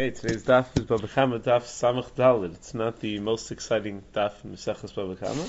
Okay, today's daf is Baba Kama daf Samach Dalit. It's not the most exciting daf in Mesechus Baba Kama.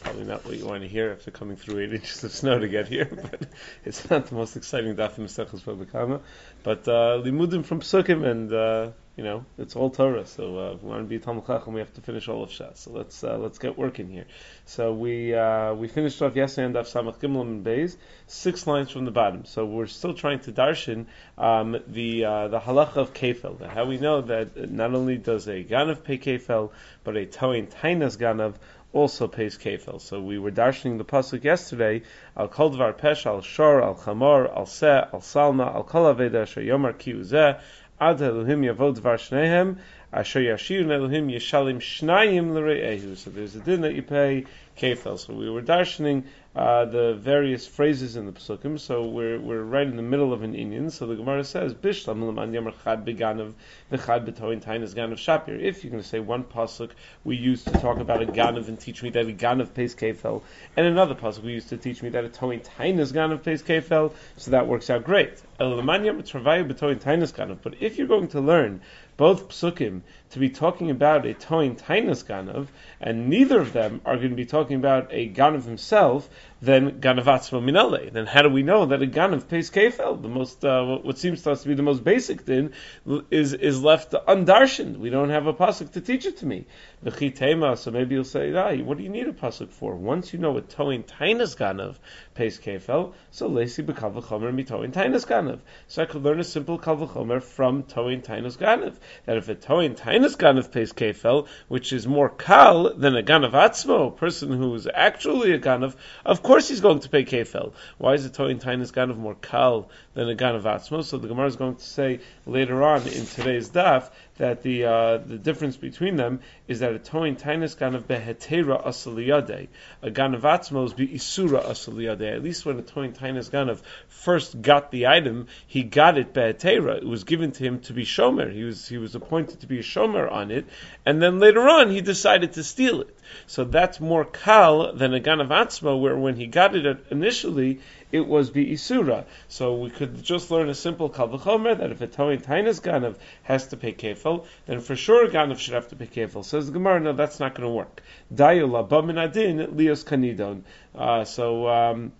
Probably not what you want to hear after coming through eight inches of snow to get here, but it's not the most exciting daf in Mesechus Baba Kama. But uh, limudim from Psukim and uh, you know, it's all Torah. So uh, if we want to be Talmud Chacham, we have to finish all of Shas. So let's uh, let's get working here. So we uh, we finished off yesterday on Daf Samach Gimel and Beis, six lines from the bottom. So we're still trying to darshan um, the uh, the halacha of kefel. How we know that not only does a ganav pay kefel, but a toin tainas ganav also pays kefel. So we were darshaning the pasuk yesterday. Al kol pesh al shor al chamor al se al salma al kol aveda yomar ki Ad Elohim Yavod Dvar Asher Yashir Elohim Yeshalim Shnayim L'Re'ehu. So there's a din that you pay kefel. So we were darshaning uh, the various phrases in the psukim. So we're we're right in the middle of an Indian. So the Gemara says Bishlam L'man Yamar Chad Beganav V'Chad B'Toin Tainas Ganav Shapir. If you're going to say one pasuk we used to talk about a Ganav and teach me that a Ganav pays kefel, and another pasuk we used to teach me that a Toin Tainas Ganav pays kefel. So that works out great. But if you're going to learn both psukim to be talking about a toin tainus ganav, and neither of them are going to be talking about a ganav himself, then ganavatzma minale. Then how do we know that a ganav pays kefel? The most, uh, what seems to us to be the most basic din, is is left undarshaned. We don't have a pasuk to teach it to me. V'chitema. So maybe you'll say, ah, what do you need a pasuk for? Once you know what toin tainus ganav pays kefel, so lesi b'kal v'chomer mitoin tainus ganav. So I could learn a simple kal v'chomer from toin tainus ganav. That if a toin tainus ganav pays kefel, which is more kal than a ganav atzmo, a person who is actually a ganav, of course he's going to pay kefel. Why is a toin tainus ganav more kal than a ganav atzmo? So the Gemara is going to say later on in today's daf that the uh, the difference between them is that a toin tainus ganav behetera asaliyade, a ganav atzmos be isura asaliyade. At least when a toin tainus ganav first got the item, he got it behetera. It was given to him to be shomer. He was he was appointed to be a shomer on it, and then later on he decided to steal it. So that's more kal than a ganav atzmo, where when he got it initially, it was isura. So we could just learn a simple kal v'chomer that if a toin tainus ganav has to pay kefil, then for sure ganav should have to pay kefil. Says Gemara, no, that's not going to work. Dayula baminadin. Uh, so. Um,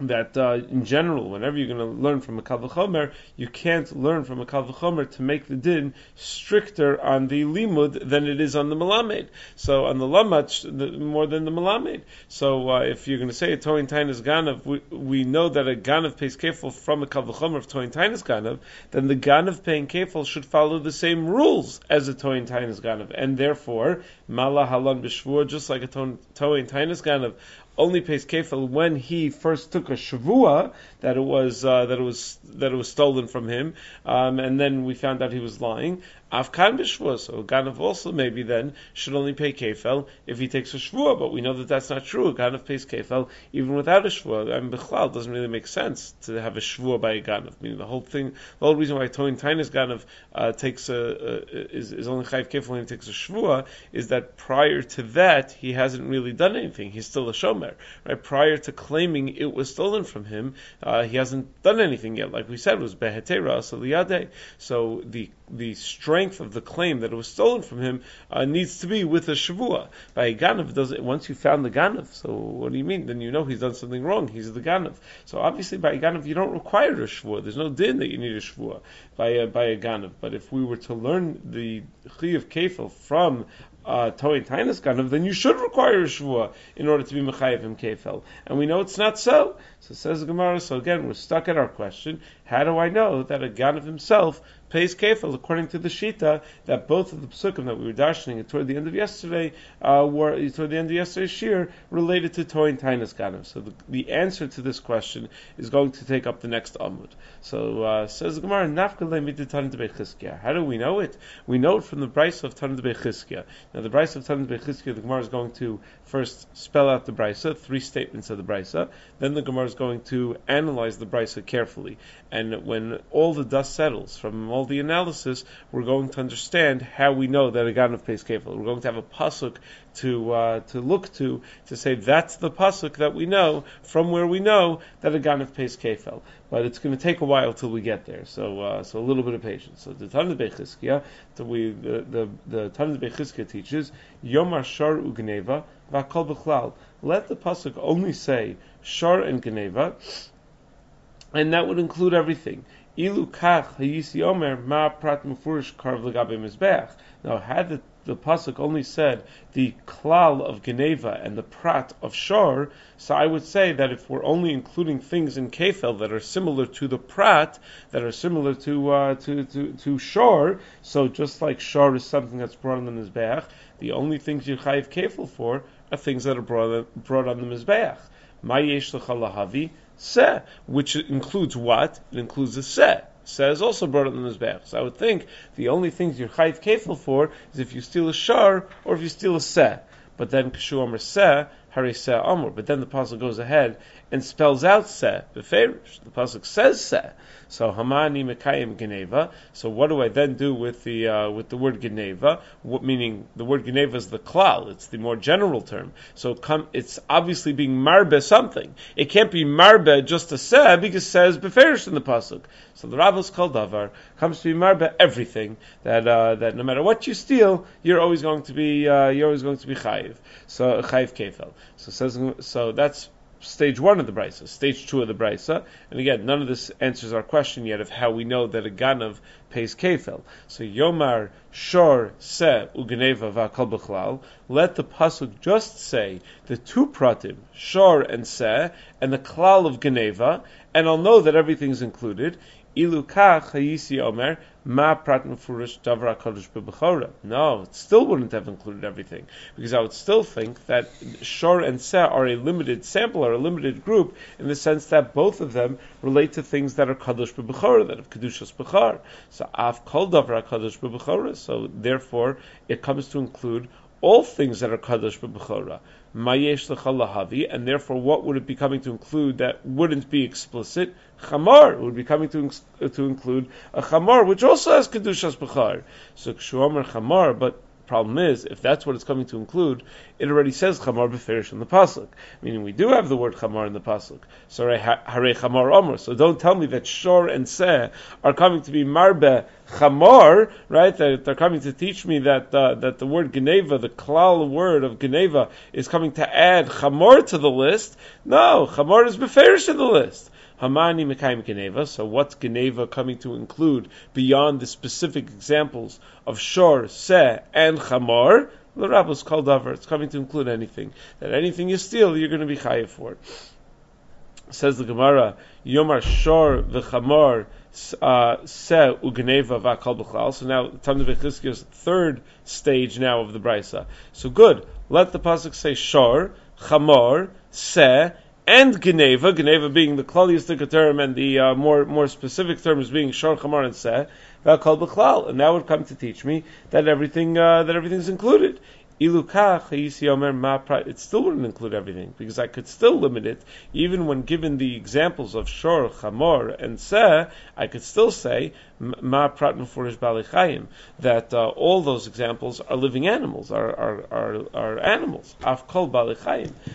that uh, in general, whenever you're going to learn from a Kal you can't learn from a Kal to make the din stricter on the limud than it is on the Malamed. So on the Lamach, more than the Malamed. So uh, if you're going to say a Toin Tainas Ganav, we, we know that a Ganav pays kefil from a Kal of Toin Tainas Ganav, then the Ganav paying kefil should follow the same rules as a Toin Tainas Ganav. And therefore, Mala Halan B'Shvur, just like a Toin Tainas Ganav, only pays kefil when he first took a shavua that it was uh, that it was that it was stolen from him, um, and then we found out he was lying. Afkan b'shvua, so Ganav also maybe then should only pay kefel if he takes a shvua, but we know that that's not true. Ganav pays kefel even without a shvua. I mean, Bechlal doesn't really make sense to have a shvua by a Ganav. Meaning the whole thing, the whole reason why Toin Tainis Ganav uh, takes a, a, is, is only chayv kefel when he takes a shvua is that prior to that he hasn't really done anything. He's still a shomer, right? Prior to claiming it was stolen from him, uh, he hasn't done anything yet. Like we said, it was behetera saliyade. So the the strength of the claim that it was stolen from him uh, needs to be with a shavua. By a ganav, does it, once you found the ganav, so what do you mean? Then you know he's done something wrong. He's the ganav. So obviously, by a ganav, you don't require a shavua. There's no din that you need a shavua by a, by a ganav. But if we were to learn the chi of kefil from uh, Toy Tainus Ganav, then you should require a Shavua in order to be Mechayiv him Kefel. And we know it's not so. So says Gemara, so again, we're stuck at our question. How do I know that a Ganav himself pays kefil according to the shita that both of the psukim that we were dashing toward the end of yesterday uh, were toward the end of yesterday's shir related to toy and tainus ganav. So the, the, answer to this question is going to take up the next amud. So uh, says the Gemara, Nafkale How do we know it? We know it from the Brisa of Tanit Bechizkia. Now the Brisa of Tanit Bechizkia, the Gemara is going to first spell out the Brisa, three statements of the Brisa. Then the Gemara is going to analyze the Brisa carefully and when all the dust settles from all the analysis, we're going to understand how we know that a ganav pays kefil. We're going to have a pasuk to uh, to look to to say that's the pasuk that we know from where we know that a ganav pays kefil. But it's going to take a while till we get there. So uh, so a little bit of patience. So the Tanit Bechizkiya, the the the, Tanit Bechizkiya teaches Yomar Shar Ugneva Vakol Bechlal. Let the pasuk only say Shar and Geneva, and that would include everything. Ilu kach hayisi omer ma prat mufurish karv legabe. Now, had the, the pasuk only said the klal of Geneva and the prat of Shor, so I would say that if we're only including things in Kefel that are similar to the prat, that are similar to uh, to, to to Shor, so just like Shor is something that's brought on the mizbeach, the only things you chayiv Kefel for are things that are brought, brought on the mizbeach. Mayesh lahavi se, which includes what? It includes the se. Se is also brought up in the mizbeach. So I would think the only things you're chayiv kefil for is if you steal a shar or if you steal a se. But then kashu omer se, hari se amur. But then the pasuk goes ahead and spells out se beferish. The pasuk says se. So Hamani Mekayim Geneva. So what do I then do with the uh, with the word Geneva? What, meaning the word Geneva is the klal. It's the more general term. So come, it's obviously being marbe something. It can't be marbe just a se because says beferish in the pasuk. So the Rabbos called davar comes to be marbe everything that uh, that no matter what you steal, you're always going to be uh, you're always going to be chayiv. So chayiv kefel. So says so that's stage one of the brisa, stage two of the brisa, and again, none of this answers our question yet of how we know that a ganav pays kefel. So Yomar Shor Se Ugeneva Vakal Bechlal. Let the pasuk just say the two pratim Shor and Se and the klal of Geneva, and I'll know that everything's included. Ilu kach omer ma prat mufurish davra kodesh bebechora. No, it still wouldn't have included everything because I would still think that shor and seh are a limited sample or a limited group in the sense that both of them relate to things that are kadosh bebechora, that have kedushas bechar. So av kol davra kodesh bebechora. So therefore, it comes to include all things that are kadosh bebechora mayesh lahavi, and therefore what would it be coming to include that wouldn't be explicit? Chamar would be coming to to include a chamar, which also has kedushas b'char. So kshuomer chamar, but Problem is, if that's what it's coming to include, it already says chamar beferish in the pasuk. Meaning we do have the word chamar in the pasuk. So hare chamar omer. So don't tell me that shor and seh are coming to be marbe chamar, right? That they're coming to teach me that uh, that the word geneva, the klal word of geneva, is coming to add chamar to the list. No, chamar is beferish in the list. Hamani Mekayim Geneva. So what's Geneva coming to include beyond the specific examples of Shor, Se, and Chamor? The rabbis called over. It's coming to include anything. That anything you steal, you're going to be chayiv for. Says the Gemara, Yomar Shor v'Chamor uh, Se ugeneva v'Akal b'Chlal. So now, Tamid Bechizkiya's third stage now of the brisa. So good. Let the pasuk say Shor, Chamor, Se, and Geneva, Geneva being the klaliistic term and the uh, more more specific terms being Shor Chamar and Seh, the Klaal. and that would come to teach me that everything uh, that everything's included. It still wouldn't include everything because I could still limit it, even when given the examples of shor, chamor, and seh. I could still say ma prat balichayim that uh, all those examples are living animals, are are, are, are animals. Af kol.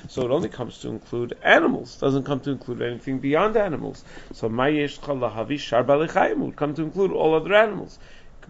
So it only comes to include animals. Doesn't come to include anything beyond animals. So mayesh lahavi shar balichayim would come to include all other animals.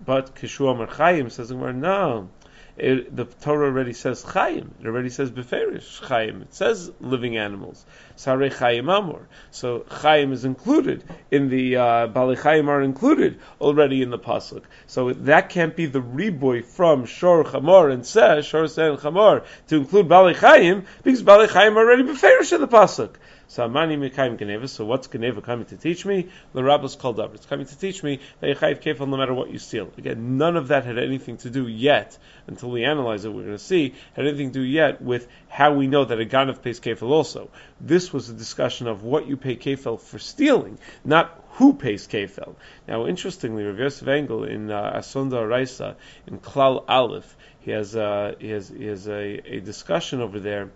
But Kishu Amar Chayim says, no, it, the Torah already says chayim. It already says beferish chayim. It says living animals. Sarei chayim amor. So chayim is included in the uh, bali chayim are included already in the pasuk. So that can't be the reboy from shor chamor and seh shor seh and chamor to include bali chayim because bali chayim are already beferish in the pasuk. So Mekayim Geneva. So what's Geneva coming to teach me? The rabbis called up. It's coming to teach me that you chayiv kefil no matter what you steal. Again, none of that had anything to do yet until we analyze it. We're going to see had anything to do yet with how we know that a ganav pays kefil also. This was a discussion of what you pay kefil for stealing, not who pays kefil. Now, interestingly, Rav Yosef Engel in uh, Asvan D'Oraisa in Klal Aleph, he has uh, he has he has a, a discussion over there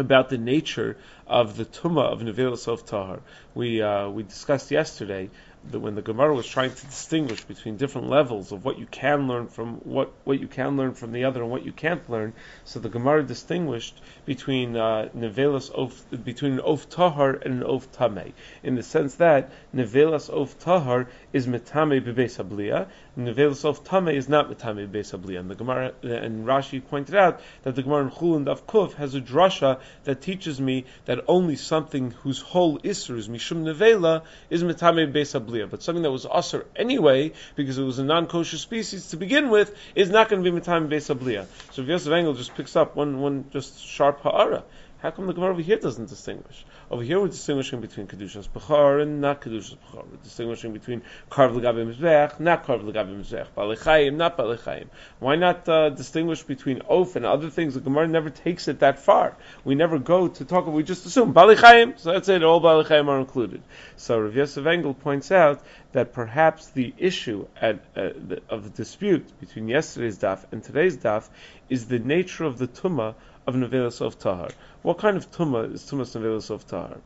about the nature of the tuma of Nevel of Tahar. We uh, we discussed yesterday that when the Gemara was trying to distinguish between different levels of what you can learn from what, what you can learn from the other and what you can't learn, so the Gemara distinguished between uh, of between an of tahar and an of tamei, in the sense that nevelas of tahar is metame bebeis habliya, nevelas of tamei is not metame bebeis habliya. And the Gemara uh, and Rashi pointed out that the Gemara in Chulin Daf Kuf has a drasha that teaches me that only something whose whole isser is mishum nevela is metame bebeis but something that was usher anyway, because it was a non-kosher species to begin with, is not going to be mitam beis So Yosef Engel just picks up one, one just sharp ha'ara, how come the Gemara over here doesn't distinguish? Over here we're distinguishing between Kedushas Bechar and not Kedushas Bechar. We're distinguishing between Karv Legabe Mizbech, not Karv Legabe Mizbech, Balechayim, not Balechayim. Why not uh, distinguish between Oaf and other things? The Gemara never takes it that far. We never go to talk, we just assume Balechayim, so that's it, all Balechayim are included. So Rav Yosef Engel points out that perhaps the issue at, uh, the, of the dispute between yesterday's daf and today's daf is the nature of the tumah of Nevelas of Tahar. What kind of tumah is Tumas Nevelas of Tahar?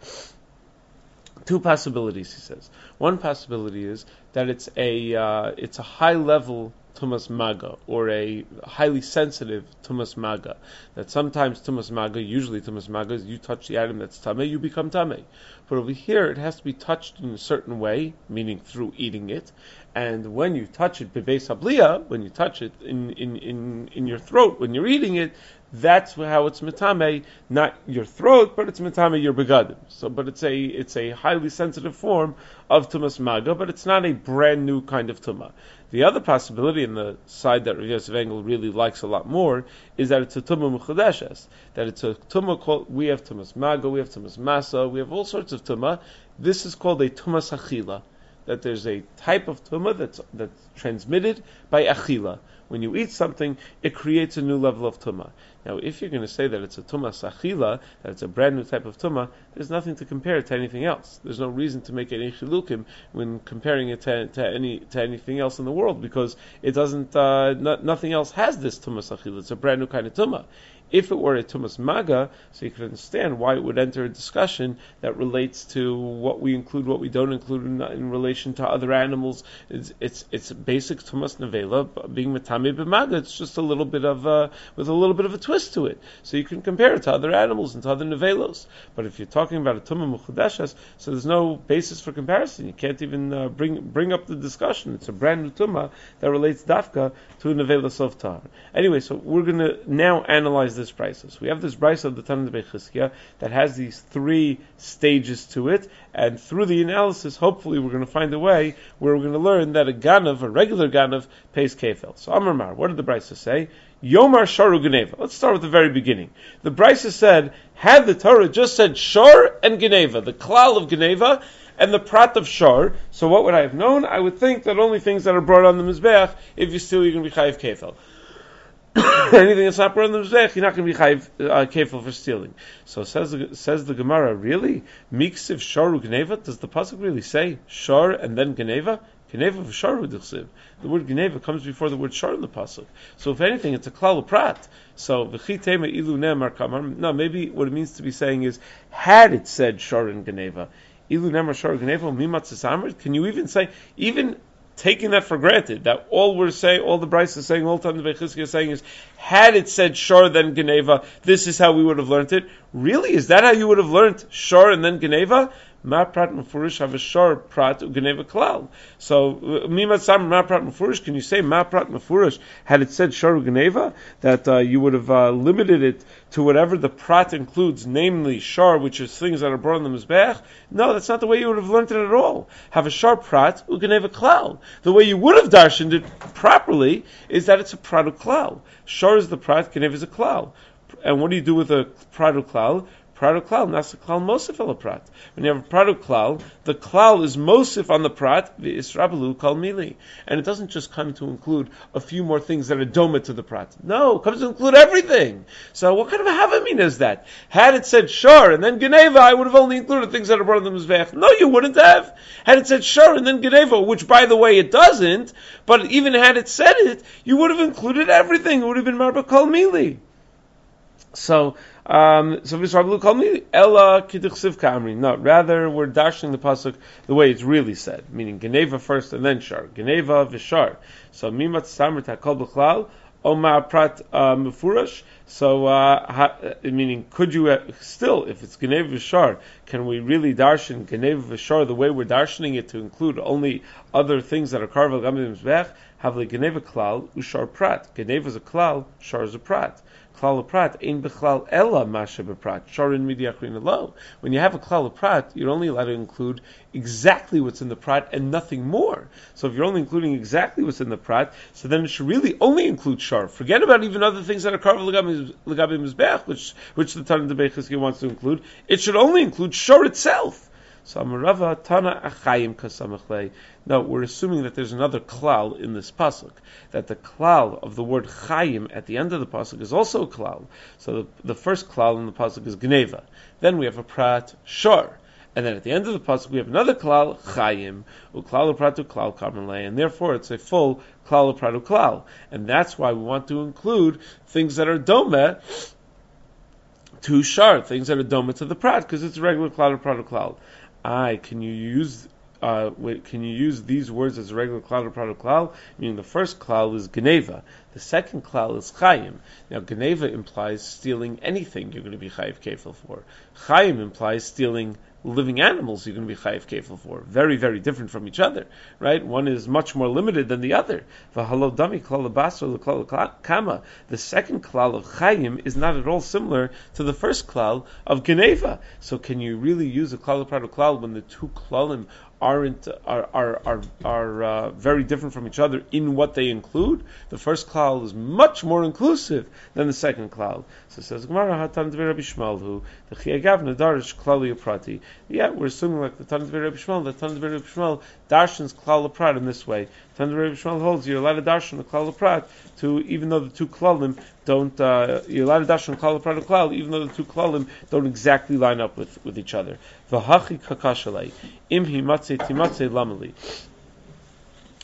Two possibilities, he says. One possibility is that it's a uh, it's a high level tumas maga or a highly sensitive tumas maga. That sometimes tumas maga, usually tumas maga, is you touch the item that's tame, you become tame. But over here, it has to be touched in a certain way, meaning through eating it. And when you touch it, bebeis habliya, when you touch it in, in, in, in your throat, when you're eating it, that's how it's mitame, not your throat, but it's mitame your begadim. So, but it's a it's a highly sensitive form of tumas maga, but it's not a brand new kind of tuma. The other possibility, and the side that Rav Yosef Engel really likes a lot more, is that it's a tuma muchadeshes. That it's a tuma called. We have tumas maga, we have tumas masa, we have all sorts of tuma. This is called a tumas achila. That there's a type of tuma that's that's transmitted by achila. When you eat something, it creates a new level of tuma. Now, if you're going to say that it's a tuma sachila, that it's a brand new type of tuma, there's nothing to compare it to anything else. There's no reason to make any chilukim when comparing it to, to any to anything else in the world because it doesn't. Uh, nothing else has this tuma sachila. It's a brand new kind of tuma. If it were a Tumas Maga, so you can understand why it would enter a discussion that relates to what we include, what we don't include in, in relation to other animals. It's it's, it's basic Tumas Nevela being Matami B'Maga. It's just a little bit of a, with a little bit of a twist to it. So you can compare it to other animals and to other Nevelos. But if you're talking about a Tumah Muchadeshas, so there's no basis for comparison. You can't even uh, bring bring up the discussion. It's a brand new Tumah that relates Dafka to a Nevela Softar. Anyway, so we're going to now analyze this brisa. we have this brisa of the Tanit Bechizkia that has these three stages to it, and through the analysis, hopefully, we're going to find a way where we're going to learn that a ganav, a regular ganav, pays kefil. So Amar Mar, what did the brisa say? Yomar Sharu Geneva. Let's start with the very beginning. The brisa said, had the Torah just said Shar and Geneva, the klal of Geneva, and the prat of shar. So what would I have known? I would think that only things that are brought on the mizbeach, if you steal, you're going to be chayiv kefil. anything that's not brought in the mizbech, you're not going to be chayv, uh, careful for stealing. So says says the Gemara, really miksiv sharu gneva? Does the pasuk really say shar and then gneva? Geneva v'sharu dichsiv. The word Geneva comes before the word shar in the pasuk. So if anything, it's a klal prat. So v'chitema ilu nemar kamar. No, maybe what it means to be saying is, had it said shar and Geneva, ilu nemar shar Geneva mimatzis Can you even say even taking that for granted, that all we're saying, all the Bryce is saying, all the time the Bechizki is saying is, had it said Shar then Geneva, this is how we would have learned it. Really? Is that how you would have learned Shar and then Geneva? Ma prat mufurish have a shor prat ugeneva klal. So mimat sam ma prat mufurish. Can you say ma prat mufurish had it said shor ugeneva that uh, you would have uh, limited it to whatever the prat includes, namely shor, which is things that are brought in the mizbech? No, that's not the way you would have learned it at all. Have a shor prat ugeneva klal. The way you would have darshaned it properly is that it's a prat klal. Shor is the prat, geneva is a klal. And what do you do with a prat klal? Prat klal, nasa klal mosif el prat. When you have a prat klal, the klal is mosif on the prat, the israbalu kal mili. And it doesn't just come to include a few more things that are doma to the prat. No, it comes to include everything. So what kind of a havamin is that? Had it said shar and then geneva, I would have only included things that are brought in the mizvech. No, you wouldn't have. Had it said shar and then geneva, which by the way it doesn't, but even had it said it, you would have included everything. It would have been marba kal mili. So, um, so Rabbi called me Ella Kidduchsiv Kamri. No, rather we're dashing the pasuk the way it's really said, meaning Geneva first and then Shar. Geneva v'Shar. So Mimat Samar Takol B'chlal Oma Prat uh, Mefurash. So, uh, ha, meaning, could you uh, still, if it's Geneva v'Shar, can we really darshan Geneva v'Shar the way we're darshaning it to include only other things that are carved Gamim Mizbech? Have the Geneva klal ushar prat. Geneva is a klal, shar is a prat klal prat in bechlal ella masha beprat sharin midiachrin lo. When you have a klal prat, you're only allowed to include exactly what's in the prat and nothing more. So if you're only including exactly what's in the prat, so then it should really only include shar. Forget about even other things that are carved legabi mizbech, which which the Tanah de wants to include. It should only include shar itself. So Amarava Tana Achayim Kasamachle. No, we're assuming that there's another klal in this pasuk. That the klal of the word Chayim at the end of the pasuk is also a klal. So the, the first klal in the pasuk is Gneva. Then we have a prat Shor. And then at the end of the pasuk we have another klal Chayim, uklal pratu klal karmelei, and therefore it's a full klal pratu klal. And that's why we want to include things that are dome to shar, things that are dome to the prat, because it's a regular klal pratu klal. I can you use uh, can you use these words as a regular klal or product klal? Meaning the first klal is geneva, the second klal is chayim. Now geneva implies stealing anything you're going to be chayiv kefil for. Chayim implies stealing living animals you're going to be chayiv kefil for. Very, very different from each other, right? One is much more limited than the other. The second klal of chayim is not at all similar to the first klal of geneva. So can you really use a klal of klal when the two klalim aren't are are are, are uh, very different from each other in what they include. The first cloud is much more inclusive than the second cloud. So says Gemara Hatan Rabbi Shmuel who the Chiyagav Nadarish Klali Prati. Yeah, we're assuming like the Tan Rabbi Shmuel, the Tan Rabbi Shmuel darshans klal prat in this way. Tan Rabbi Shmuel holds you're allowed to darshan the klal prat to even though the two klalim don't uh, you're allowed to darshan klal prat klal even though the two klalim don't exactly line up with, with each other. V'hachi kakashalei im himatze timatze lamali.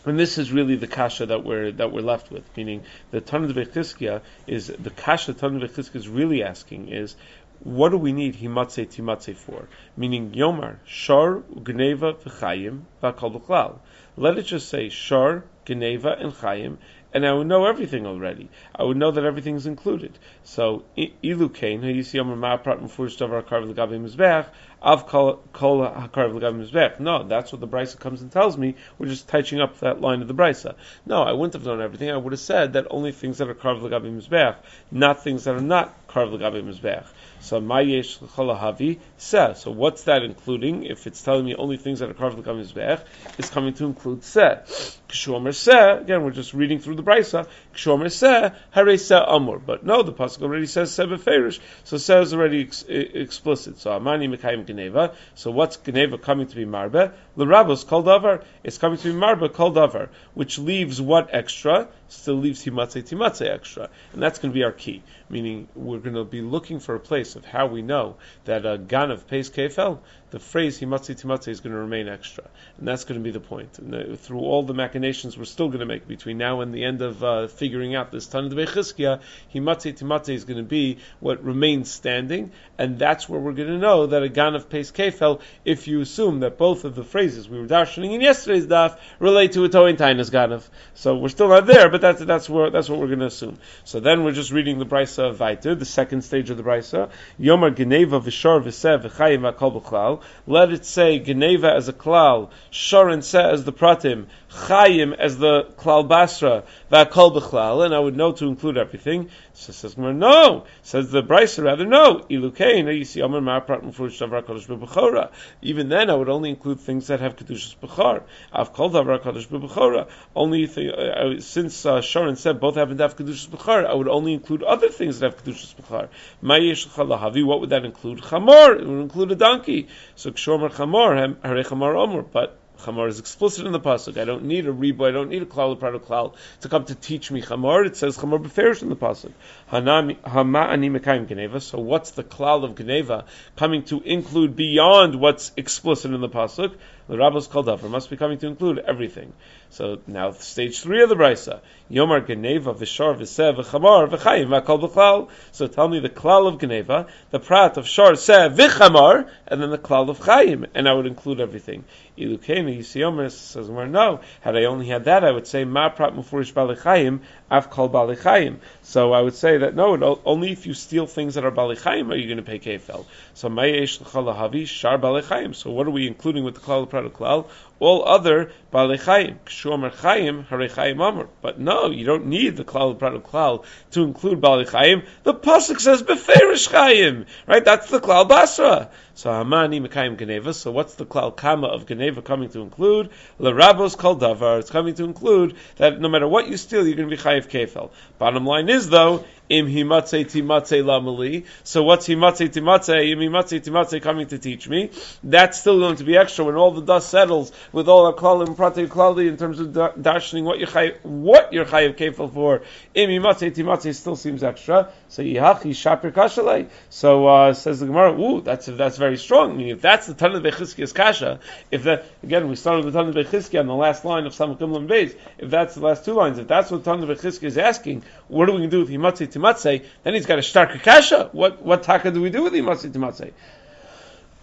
And this is really the kasha that we're that we're left with, meaning the Tanit Vechizkia is the kasha Tanit Vechizkia is really asking is what do we need himatze timatze for? Meaning Yomar, Shar, Gneva, V'chayim, B'chlal. Let it just say Shar, Geneva, and Chayim, and I would know everything already. I would know that everything's included. So, ilu kain, you see Omer Ma'aprat Mufurish Davar Karv L'gavi Mizbech, Av Kol Mizbech. No, that's what the Brisa comes and tells me. We're just touching up that line of the Brisa. No, I wouldn't have known everything. I would have said that only things that are Karv L'gavi Mizbech, not things that are not Karv L'gavi Mizbech. So Mayesh Cholahavi Seh. So what's that including? If it's telling me only things that are carved like Mizbech, it's coming to include Seh. Kshomer Seh, again we're just reading through the Brisa. Kshomer Seh, Hare Seh Amor. But no, the Pasuk already says Seh Beferish, so Seh is already ex- explicit. So Amani Mekayim Geneva. So what's Geneva coming to be Marbe? L'Rabos Kol Davar. It's coming to be Marbe Kol Davar, which leaves what extra? Still leaves Himatze Timatze extra. And that's going to be our key. Meaning we're going to be looking for a place of how we know that a gan of Peis Kefel, the phrase Himatzi Timatzi is going to remain extra. And that's going to be the point. And the, through all the machinations we're still going to make between now and the end of uh, figuring out this Tanah Bechizkia, Himatzi Timatzi is going to be what remains standing. And that's where we're going to know that a gan of Peis Kefel, if you assume that both of the phrases we were darshaning in yesterday's daf relate to a Toin Tainas Ganav. So we're still not there, but that's, that's, where, that's what we're going to assume. So then we're just reading the Brisa of Vaiter, the second stage of the Brisa. Yomar Geneva v'shor v'sev v'chayim v'akol b'chlal. Let it say Geneva as a klal, shor and se as the pratim, chayim as the klal basra, v'akol b'chlal, and I would know to include everything. So says no. Says the Brisa rather no. Ilukein, you see Omer Ma'aprat Mufurish Davar Kodesh B'Bechora. Even then, I would only include things that have Kedushas B'chor. I've called Davar Kodesh B'Bechora. Only th- uh, since uh, Sharon said both happen to have Kedushas B'chor, I would only include other things that have Kedushas B'chor. Ma'yesh Chalahavi, what would that include? Chamor, it would include a donkey. So Kshomer Chamor, Hare Chamor Omer, but Chamor is explicit in the pasuk. I don't need a rebo. I don't need a klal prat klal to come to teach me Chamor. It says Chamor beferish in the pasuk. Hama ani mekayim geneva. So what's the klal of geneva coming to include beyond what's explicit in the pasuk? The rabbis called up. Must be coming to include everything. So now stage three of the brisa. Yomar Geneva v'shar v'sev v'chamar v'chayim v'akol b'klal. So tell me the klal of Geneva, the prat of shar sev v'chamar, and then the klal of chayim, and I would include everything. Ilukeni Yisiyomer says, well, no. Had I only had that, I would say ma prat mufurish b'alechayim av kol b'alechayim. So I would say that no, only if you steal things that are b'alechayim are you going to pay kefel. So mayesh l'chalahavi shar b'alechayim. So what are we including with the klal of prat klal? All other b'alechayim. Kshomer chayim harechayim amr. But no, you don't need the klal prat klal to include Bali Chaim. The pasuk says beferish Chaim, right? That's the klal basra. So Hamani Mekayim Geneva. So what's the klal kama of Geneva coming to include? Larabos kol davar. It's coming to include that no matter what you steal, you're going to be chayiv kefel. Bottom line is though, im himatze timatze lamali. So what's himatze timatze? Im himatze timatze coming to teach me? That's still going to be extra when all the dust settles with all our klal and prate klali in terms of dashing what you're what you're chayiv kefel for. Im himatze timatze still seems extra. So yihachi shapir kashalei. So uh, says the Gemara, ooh, that's that's very strong. I mean, if that's the Tanah Bechizkiya's kasha, if that again we started with Tanah Bechizkiya on the last line of Samakim Lam Beis, if that's the last two lines, if that's what Tanah Bechizkiya is asking, what are we going to do with Himatze Timatze? Then he's got to start kasha. What what taka do we do with Himatze Timatze?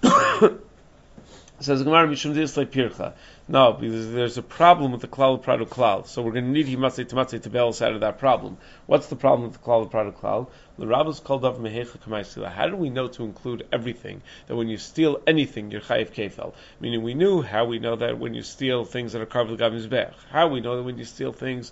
Says Gemara Mishum Pircha. No, because there's a problem with the klal pradu klal. So we're going to need himatzei tamatzei to bail us out of that problem. What's the problem with the klal pradu klal? The rabbis called of mehecha kamaisila. How do we know to include everything? That when you steal anything, you're chayiv kefel. Meaning we knew how we know that when you steal things that are carved the How we know that when you steal things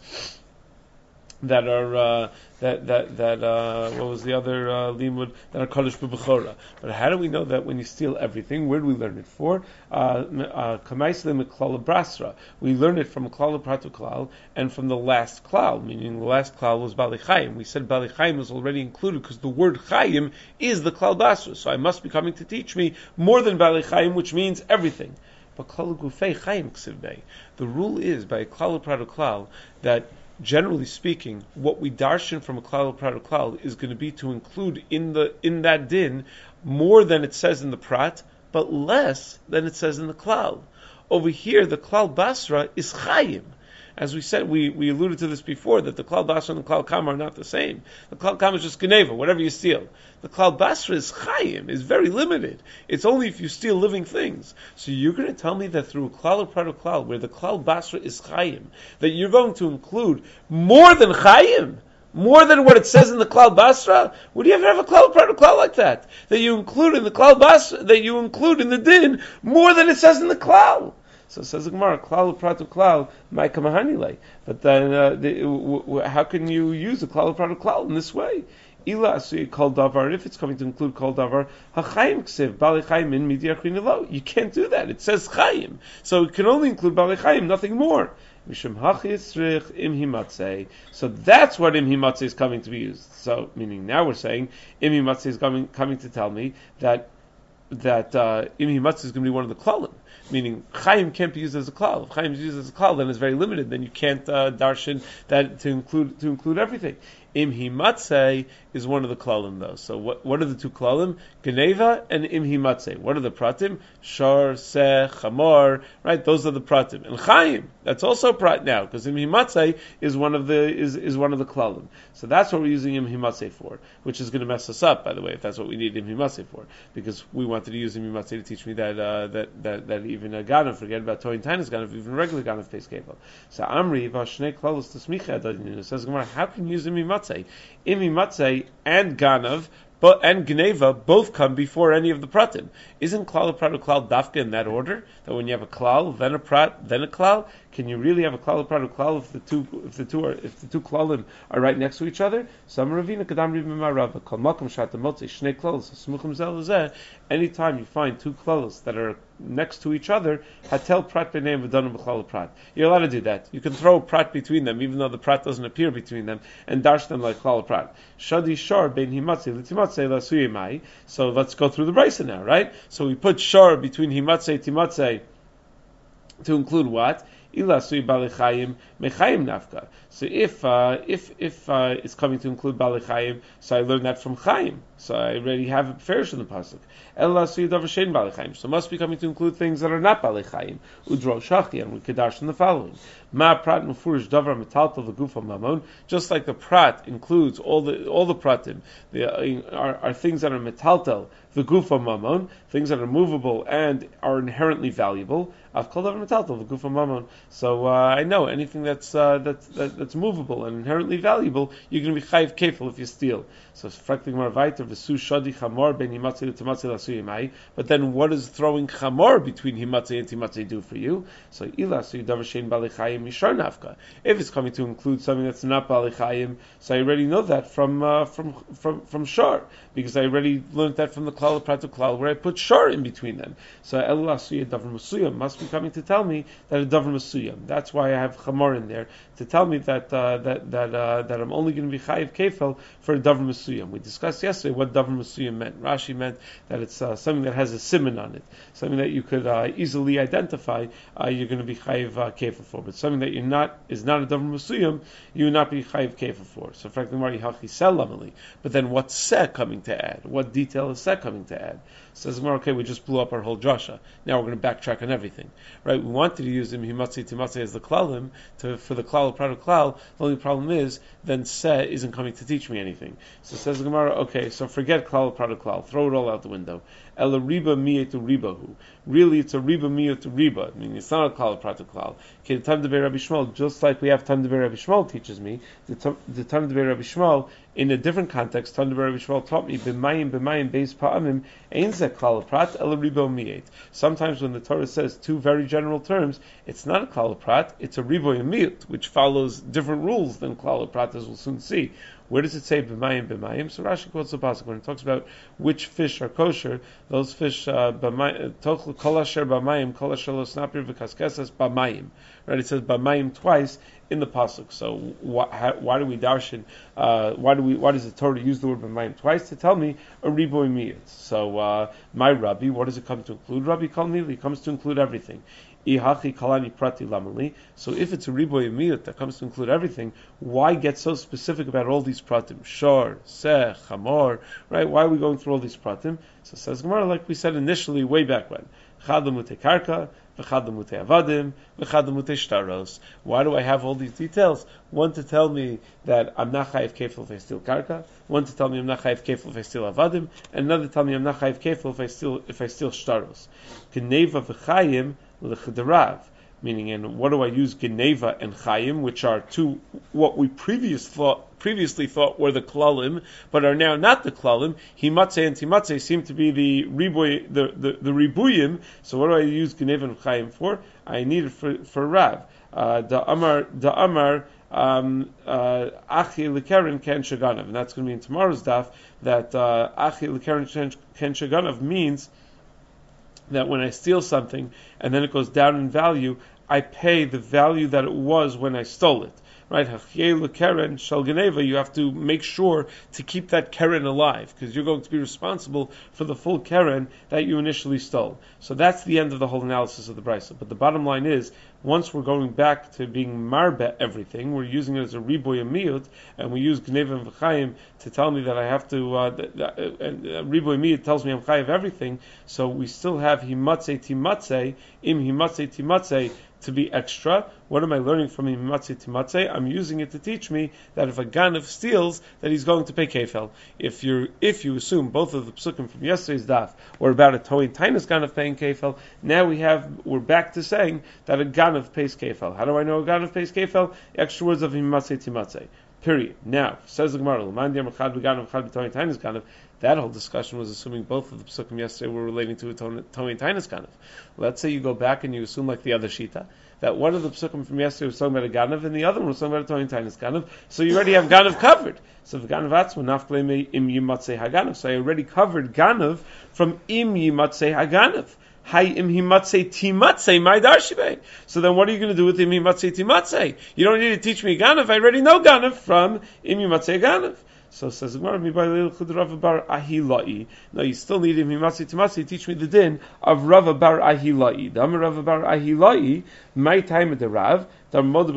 that are uh, that that that uh, what was the other uh, limud that are kodesh b'bechora. But how do we know that when you steal everything? Where do we learn it for? Uh, uh, brasra. We learn it from klal pratu klal and from the last klal, meaning the last klal was bali chayim. We said bali chayim was already included because the word chayim is the klal basra. So I must be coming to teach me more than bali chayim, which means everything. But klal gufei chayim The rule is by klal pratu klal that generally speaking, what we darshan from a klal prat klal is going to be to include in the in that din more than it says in the prat, but less than it says in the klal. Over here, the klal basra is chayim. As we said, we, we alluded to this before, that the Klal Basra and the Klal Kama are not the same. The Klal Kama is just Geneva, whatever you steal. The Klal Basra is Chayim, is very limited. It's only if you steal living things. So you're going to tell me that through Klal Prado Klal, where the Klal Basra is Chayim, that you're going to include more than Chayim? more than what it says in the Klal Basra? Would you ever have a Klal Prado Klal like that? That you include in the Klal Basra, that you include in the Din more than it says in the Klal? So says the Gemara, klal pratu klal, my kamahanile. But then, uh, the, w- w- how can you use a klal pratu klal in this way? Ila asui kol davar, if it's coming to include kol davar, hachayim ksiv, bali chayim in midiachrin You can't do that. It says chayim. So it can only include bali chayim, nothing more. So that's what im himatzei is coming to be used. So, meaning now we're saying im himatzei is coming, coming to tell me that that uh, im himatzei is going to be one of the klalim meaning Chaim can't be used as a klal. If Chaim is used as a klal, then it's very limited. Then you can't uh, darshan that to include to include everything. Im himatze is one of the klalim though. So what, what are the two klalim? Geneva and im himatze. What are the pratim? Shar, se, chamor, right? Those are the pratim. And Chaim, that's also prat now, because im himatze is one of the, is, is one of the klalim. So that's what we're using im himatze for, which is going to mess us up, by the way, if that's what we need im himatze for. Because we wanted to use im himatze to teach me that, uh, that, that, that even a ganav, forget about toy and tainas ganav, even regular ganav pays kevel. So Amri, vashnei klalos tasmicha, says Gemara, how can you use im himatze? Matzeh. Imi matzeh and ganav but and Gneva both come before any of the pratim. Isn't klal prat klal dafka in that order? That when you have a klal, then a prat, then a klal, can you really have a klal prat klal if the two if the two are if the two klalim are right next to each other? Some ravina kadam rivim marava kol makom shat motzi shnei klalos smuchim zel Anytime you find two klalos that are next to each other, hatel prat b'neim v'danim b'klal prat. You're allowed to do that. You can throw prat between them, even though the prat doesn't appear between them, and dash them like klal prat. Shadi shar ben himatzi l'timatze lasuyimai. So let's go through the brisa now, right? So we put shar between himatze timatze to include what? Ilasui balichayim mechayim nafka. So if uh, if if uh, it's coming to include balichayim, so I learned that from Chaim. So I already have it farish in the pasuk. Elasui davashen balichayim. So must be coming to include things that are not balichayim. Udro shachi, and we could in the following. Ma prat mufurish davar metalta legufa mamon. Just like the prat includes all the all the pratim, the, uh, are, are things that are metaltal the gufa mamon, things that are movable and are inherently valuable. I've called over metaltal the gufa mamon. So uh, I know anything that's uh, that's that, that's movable and inherently valuable, you're going to be chayiv kefil if you steal. So frakting marvaiter v'su shadi chamor ben himatzi l'timatzi l'asuyimai. But then what does throwing chamor between himatzi and timatzi do for you? So ila so davar shein balichayim mishar nafka. If it's coming to include something that's not balichayim, so I already know that from uh, from from from shar because I already learned that from the klal pratu klal where I put shar in between them. So elu asuya davar must be coming to tell me that a davar That's why I have chamor in there to tell me that uh, that that uh, that I'm only going to be chayiv kefel for davar masuyam. We discussed yesterday what davar masuyam meant. Rashi meant that it's uh, something that has a simon on it, something that you could uh, easily identify. Uh, you're going to be chayiv uh, kefel for, but something that you're not is not a davar masuyam, you will not be chayiv kefel for. So frankly, Mari hachi But then what's seh coming to add? What detail is seh coming to add? Says Gemara, okay, we just blew up our whole drasha. Now we're going to backtrack on everything, right? We wanted to use him himatzi timatzi as the klalim to for the klal product klal. The only problem is then se isn't coming to teach me anything. So says the Gemara, okay, so forget klal product klal, throw it all out the window. Ela riba miyah ribahu. Really, it's a riba miyah riba. I mean, it's not a klal product klal. Okay, the time to be Rabbi Shmuel, just like we have time to be Rabbi Shmuel teaches me, the time to be Rabbi Shmuel in a different context, Tan Rabbi Shmuel taught me, b'mayim b'mayim beis pa'amim, ein ze klal prat el ribo miyet. Sometimes when the Torah says two very general terms, it's not a klal prat, it's a ribo miyet, which follows different rules than klal prat, as we'll soon see. Where does it say b'mayim b'mayim? So Rashi quotes the pasuk when it talks about which fish are kosher. Those fish uh, tochel kol b'mayim kol asher lo snapir v'kaskesas b'mayim. Right? It says b'mayim twice in the pasuk. So why, how, why do we darshan? Uh, why do we? Why does the Torah use the word b'mayim twice to tell me a riboy miyat? So uh, my rabbi, what does it come to include? Rabbi Kalmili comes to include everything. So if it's a riboy miyut that comes to include everything, why get so specific about all these pratim? Shor, seh, chamor, right? Why are we going through all these pratim? So says Gemara, like we said initially, way back when. Karka. Why do I have all these details? One to tell me that I'm not chayiv kefil if I steal karka. One to tell me I'm not chayiv kefil if I steal avadim, another to tell me I'm not chayiv kefil if I steal if I steal shtaros. L'chederav, meaning in what do I use Geneva and Chaim, which are two what we previous thought, previously thought were the klalim, but are now not the klalim. Himatze and Timatze seem to be the riboy, the, the, the ribuyim. So what do I use Geneva and Chaim for? I need it for, for Rav. Uh, the Amar, the Amar, um, uh, Achi Lekeren Ken Shaganav. And that's going to be in tomorrow's daf, that uh, Achi Lekeren Ken Shaganav means that when I steal something and then it goes down in value, I pay the value that it was when I stole it. Right? Keren You have to make sure to keep that keren alive because you're going to be responsible for the full keren that you initially stole. So that's the end of the whole analysis of the brisa. But the bottom line is once we're going back to being marbe everything, we're using it as a riboy miyut, and we use gnev and v'chayim to tell me that I have to, uh, uh, uh riboy tells me I'm chayiv everything, so we still have himatze timatze, im himatze timatze, to be extra. What am I learning from Himatze Timatze? I'm using it to teach me that if a ganav steals, that he's going to pay kefel. If you if you assume both of the psukim from yesterday's daf were about a toin tainus ganav paying kefel, now we have we're back to saying that a ganav pays kefel. How do I know a ganav pays kefel? Extra words of Himatze Timatze. Period. Now, says the Gemara, that whole discussion was assuming both of the psukim yesterday were relating to a Toin Tainus Ganav. Let's say you go back and you assume like the other Shita, that one of the psukim from yesterday was talking about a Ganav and the other one was talking about a Toin Tainus Ganav, so you already have Ganav covered. So the Ganav Atzma, Nafkleme im Yimatzeh Haganav. So I already covered Ganav from im Yimatzeh Haganav. So then what are you going to do with im himatze timatze? You don't need to teach me ganav. I already know ganav from im himatze ganav. So says the Gemara, bar Ahilai. No, you still need him, Himasi Timasi, teach me the din of Rava bar Ahilai. The Amar Rava bar Ahilai, my time at the Rav, What's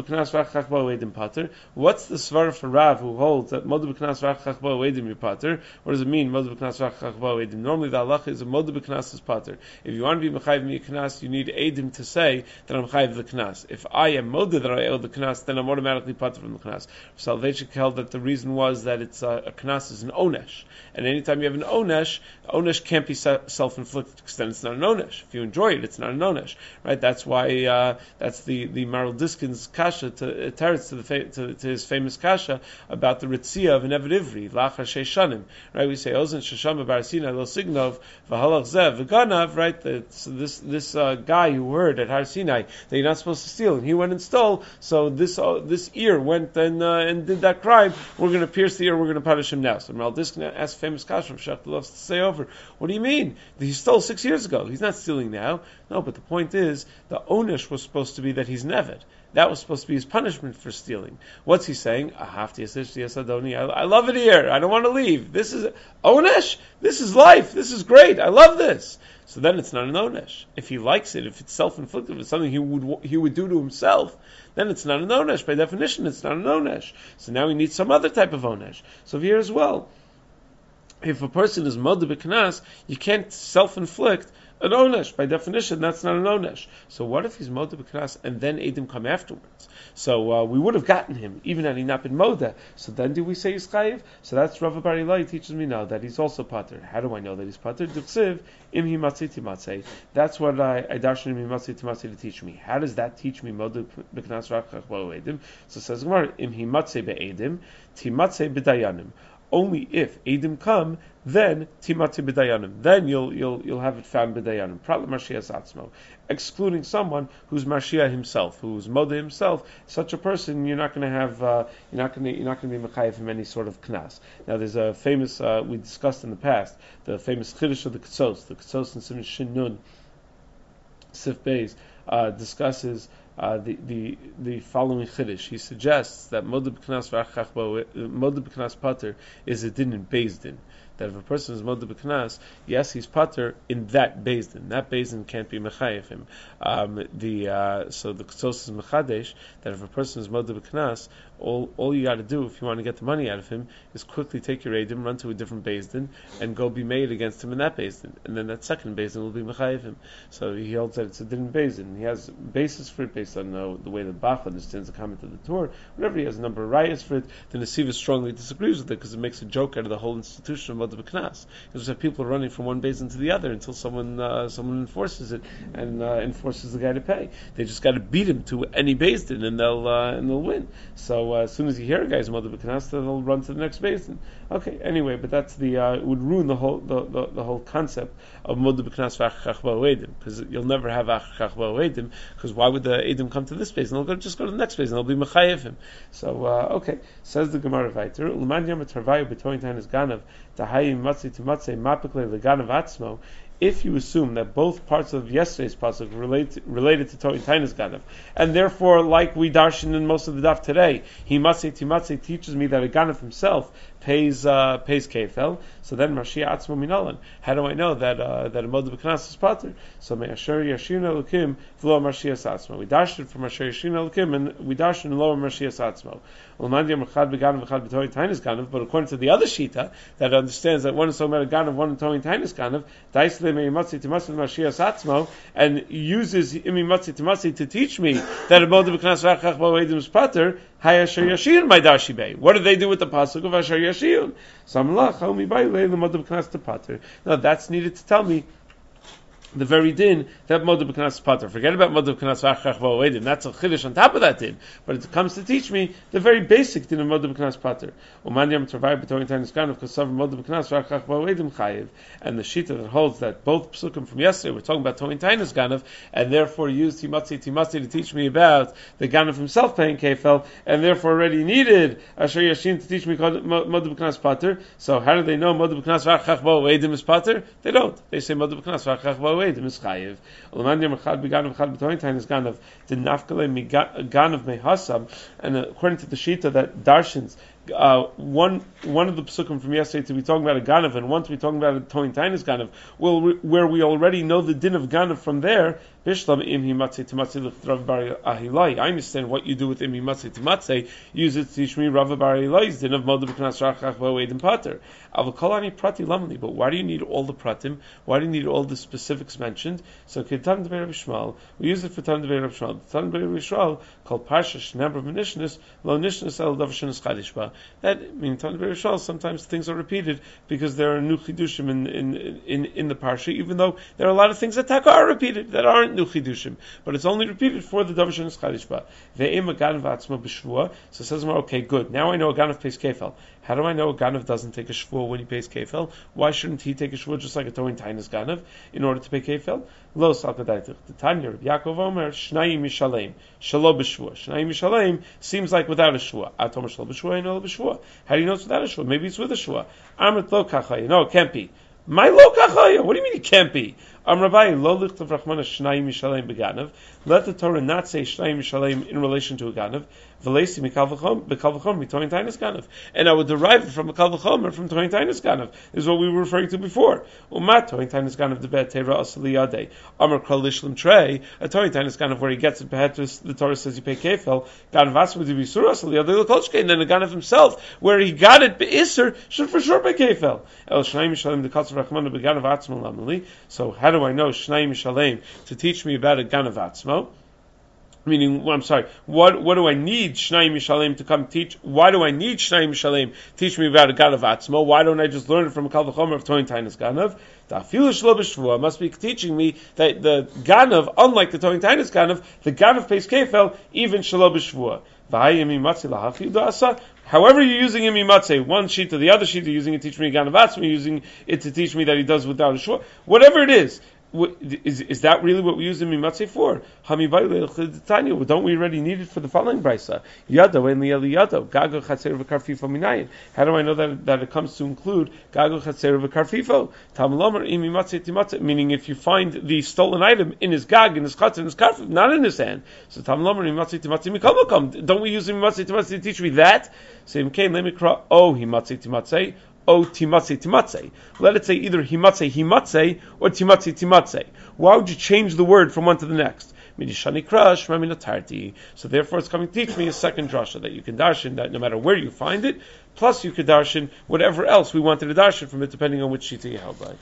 the svar for Rav who holds that Modu B'Knas V'Achach Pater? What does it mean, B'Knas V'Achach? Normally the halacha is a Modu B'Knas is Pater. If you want to be Mechayiv me Knas, you need Edim to say that I'm Chayiv the Knas. If I am Modu that I owe the Knas, then I'm automatically Pater from the Knas. Salvation held that the reason was that it's uh, a Knas is an Onesh. And anytime you have an Onesh, Onesh can't be self-inflicted because then it's not an Onesh. If you enjoy it, it's not an Onesh. Right? That's why, uh, that's the, the Maral Diskin kasha to uh, teretz to, the, to, to, his famous kasha about the ritzia of an Eved Ivri lachar sheishanim. Right, we say ozen sheshama barasina lo signov v'halach zev v'ganav. Right, this this uh, guy who heard at Har Sinai that you're not supposed to steal, and he went and stole. So this uh, this ear went and uh, and did that crime. We're going to pierce the ear. We're going to punish him now. So Maldisk asked famous kasha from Shach loves to say over. What do you mean? He stole six years ago. He's not stealing now. No, but the point is the onish was supposed to be that he's nevid. That was supposed to be his punishment for stealing. What's he saying? Ah, I love it here. I don't want to leave. This is Onesh. This is life. This is great. I love this. So then it's not an Onesh. If he likes it, if it's self-inflicted, if it's something he would he would do to himself, then it's not an Onesh. By definition, it's not an Onesh. So now we need some other type of Onesh. So here as well, if a person is Modeh you can't self-inflict an onesh. By definition, that's not an onesh. So what if he's moda b'knas and then Edim come afterwards? So uh, we would have gotten him even had he not been moda. So then do we say he's chayiv? So that's Rav Bar Ilai teaches me now that he's also pater. How do I know that he's pater? Duksiv im himatziti That's what I, I darshan im himatziti to teach me. How does that teach me moda b'knas rakach Edim? So says Gemara im himatze be'edim timatze b'dayanim only if Edim come, then Timati B'dayanim. Then you'll, you'll, you'll have it found B'dayanim. Prat Mashiach Atzmo. Excluding someone who's Mashiach himself, who's Moda himself, such a person, you're not going to have, uh, you're not going to, you're not going to be Mechayiv from any sort of Knas. Now there's a famous, uh, we discussed in the past, the famous Chiddush of the Ketsos, the Ketsos and Siman Shin Sif Beis, uh, discusses uh, the, the the following chiddush. He suggests that modib knas pater is a din in Beis Din that if a person is Moda B'Knas, yes, he's Pater in that Beis Din. That Beis Din can't be Mechayev him. Um, the, uh, so the Ketsos is Mechadesh, that if a person is Moda B'Knas, all, all you got to do if you want to get the money out of him is quickly take your Edim, run to a different Beis Din, and go be made against him in that Beis Din. And then that second Beis Din will be Mechayev him. So he holds that it's a din Beis Din. He has basis for it based on uh, the way that Bach understands the comment of the Torah. Whenever he has a number of rayas for it, the Nesiva strongly disagrees with it because it makes a joke out of the whole institution of the Knas. Because we have people running from one basin to the other until someone uh, someone enforces it and uh, enforces the guy to pay. They just got to beat him to any basin and they'll uh, and they'll win. So uh, as soon as you hear a guy's mother Knas, they'll run to the next basin. Okay, anyway, but that's the uh, it would ruin the whole the, the, the whole concept of Modu B'Knas V'Achach Edim because you'll never have Achach Edim because why would the Edim come to this basin? They'll go, just go to the next basin. They'll be Mechayev him. So uh, okay, says the Gemara Vayter. L'man Yom Tarvayu is Ganav Tahayim Matzi to Matzei Mapikle Atzmo if you assume that both parts of yesterday's pasuk relate related to Toin Tainas Ganav, and therefore, like we darshan in most of the daf today, he Matzei Timatzei teaches me that a Ganav himself pays uh, pays kefel. So then Mashiach Atzmo Minalan. How do I know that uh, that a Moed B'Knas is pater? So Me'asher Yashina Lukim V'lo Mashiach Atzmo. We dashed it from Asher Yashina Lukim and we dashed in Lo Mashiach Atzmo. But according to the other shita that understands that one is talking about a ganav, one is talking tainis ganav, and uses imi matzi timasi to teach me that a moed b'knas v'achach ba'edim is pater, hayasher yashir my dashi What do they do with the pasuk of asher yashir? Samlach haumi bayle the to pater. Now that's needed to tell me the very din that Modav B'Knas Pater. Forget about Modav B'Knas V'Achach V'Oedim. That's a chiddush on top of that din. But it comes to teach me the very basic din of Modav B'Knas Pater. Uman Yam Travay B'Toin Tanis Ganav Kosav Modav B'Knas V'Achach V'Oedim Chayiv. And the shita that holds that both psukim from yesterday we're talking about Toin Tanis Ganav and therefore used Timatzi Timatzi to teach me about the Ganav himself paying Kefel and therefore already needed Asher Yashin to teach me Modav B'Knas Pater. So how do they know Modav B'Knas V'Achach V'Oedim is Pater? They don't. They say Modav B'Knas V'Achach V'Oedim away the mischayev. Uleman yom echad began echad b'tointain is ganav the nafkale ganav mehasam, and according to the shita that darshans uh, one one of the psukim from yesterday to be talking about a ganav and one to be talking about a toin tainis ganav, well, where we already know the din of ganav from there, Bishlam imhi matzeh tamatzeh l'chrav bar ahilai. I understand what you do with imhi tamatzeh. Use it to me Rav bar ahilai's din of modu b'knas rachach v'oedim pater. Avakolani prati lamali. But why do you need all the pratim? Why do you need all the specifics mentioned? So ketam deber Shmuel. We use it for tam deber Shmuel. Tam deber Shmuel called parsha shnebra v'nishnis lo nishnis el dav shenis chadishba. That deber Shmuel. Sometimes things are repeated because there are new chidushim in in in, in the parsha, even though there are a lot of things that taka are repeated that aren't new chidushim, but it's only repeated for the davar shenis chadishba. So says okay, good. Now I know a ganav pays kefel. How do I know a ganav doesn't take a shvua when he pays kefel? Why shouldn't he take a shvua just like a toin tainis ganav in order to pay kefel? Lo salkadaitich. The Tanya Yaakov Omer shnayim mishalem shalo b'shvua. Shnayim mishalem seems like without a shvua. Atom shalo b'shvua, know b'shvua. How do you know it's without a shvua? Maybe it's with a shvua. Amrit lo kachaya. No, it can't be. My lo kachaya. What do you mean it can't be? Am Rabbi lo lichtav rachmana shnayim mishalem beganav. Let the Torah not say shnayim mishalem in relation to a ganav. Velesi mikal bekal v'chom ganav. And I would derive it from a kal or from toin tainis ganav. Is what we were referring to before. Umat toin tainis ganav the bet tera asali yadei. Amar lishlim trey. A toin tainis ganav where he gets it behetus. The Torah says you pay kefel. Ganav asma surah asali yadei lekolchke. And then the ganav himself where he got it beiser should for sure pay kefel. El shnayim mishalem the katz rachmana beganav atzma lamali. So how do I know shnayim mishalem to teach me about a ganav atzmo? Meaning, well, I'm sorry. What what do I need Shnayim Mishalem to come teach? Why do I need Shnayim Mishalem teach me about a Ganav Atzmo? Why don't I just learn it from a Kalvachomer of Toin Tainas Ganav? Shlo must be teaching me that the Ganav, unlike the Toin Tainas Ganav, the Ganav pays Kefel even B'Shvua. However, you're using him imatze, one sheet to the other sheet, you're using it to teach me Ganav you're using it to teach me that he does without a shua. Whatever it is, is, is that really what we use the mimatzeh for? Don't we already need it for the following brisa? Yado and yado gago chatzer v'karfifo minayin. How do I know that, that it comes to include gago chatzer v'karfifo? Tamalomer imimatzeh timatzeh. Meaning, if you find the stolen item in his gag, in his chatzer, in his karfif, not in his hand. So tamalomer imimatzeh timatzeh mikom Don't we use imimatzeh timatzeh to teach me that? Same came. Let me cry. Oh, himatzeh timatzeh o timatze timatze. Let it say either himatze himatze or timatze timatze. Why would you change the word from one to the next? So therefore, it's coming to teach me a second drasha that you can darshan that no matter where you find it, plus you can darshan whatever else we wanted to darshan from it, depending on which shita you held by.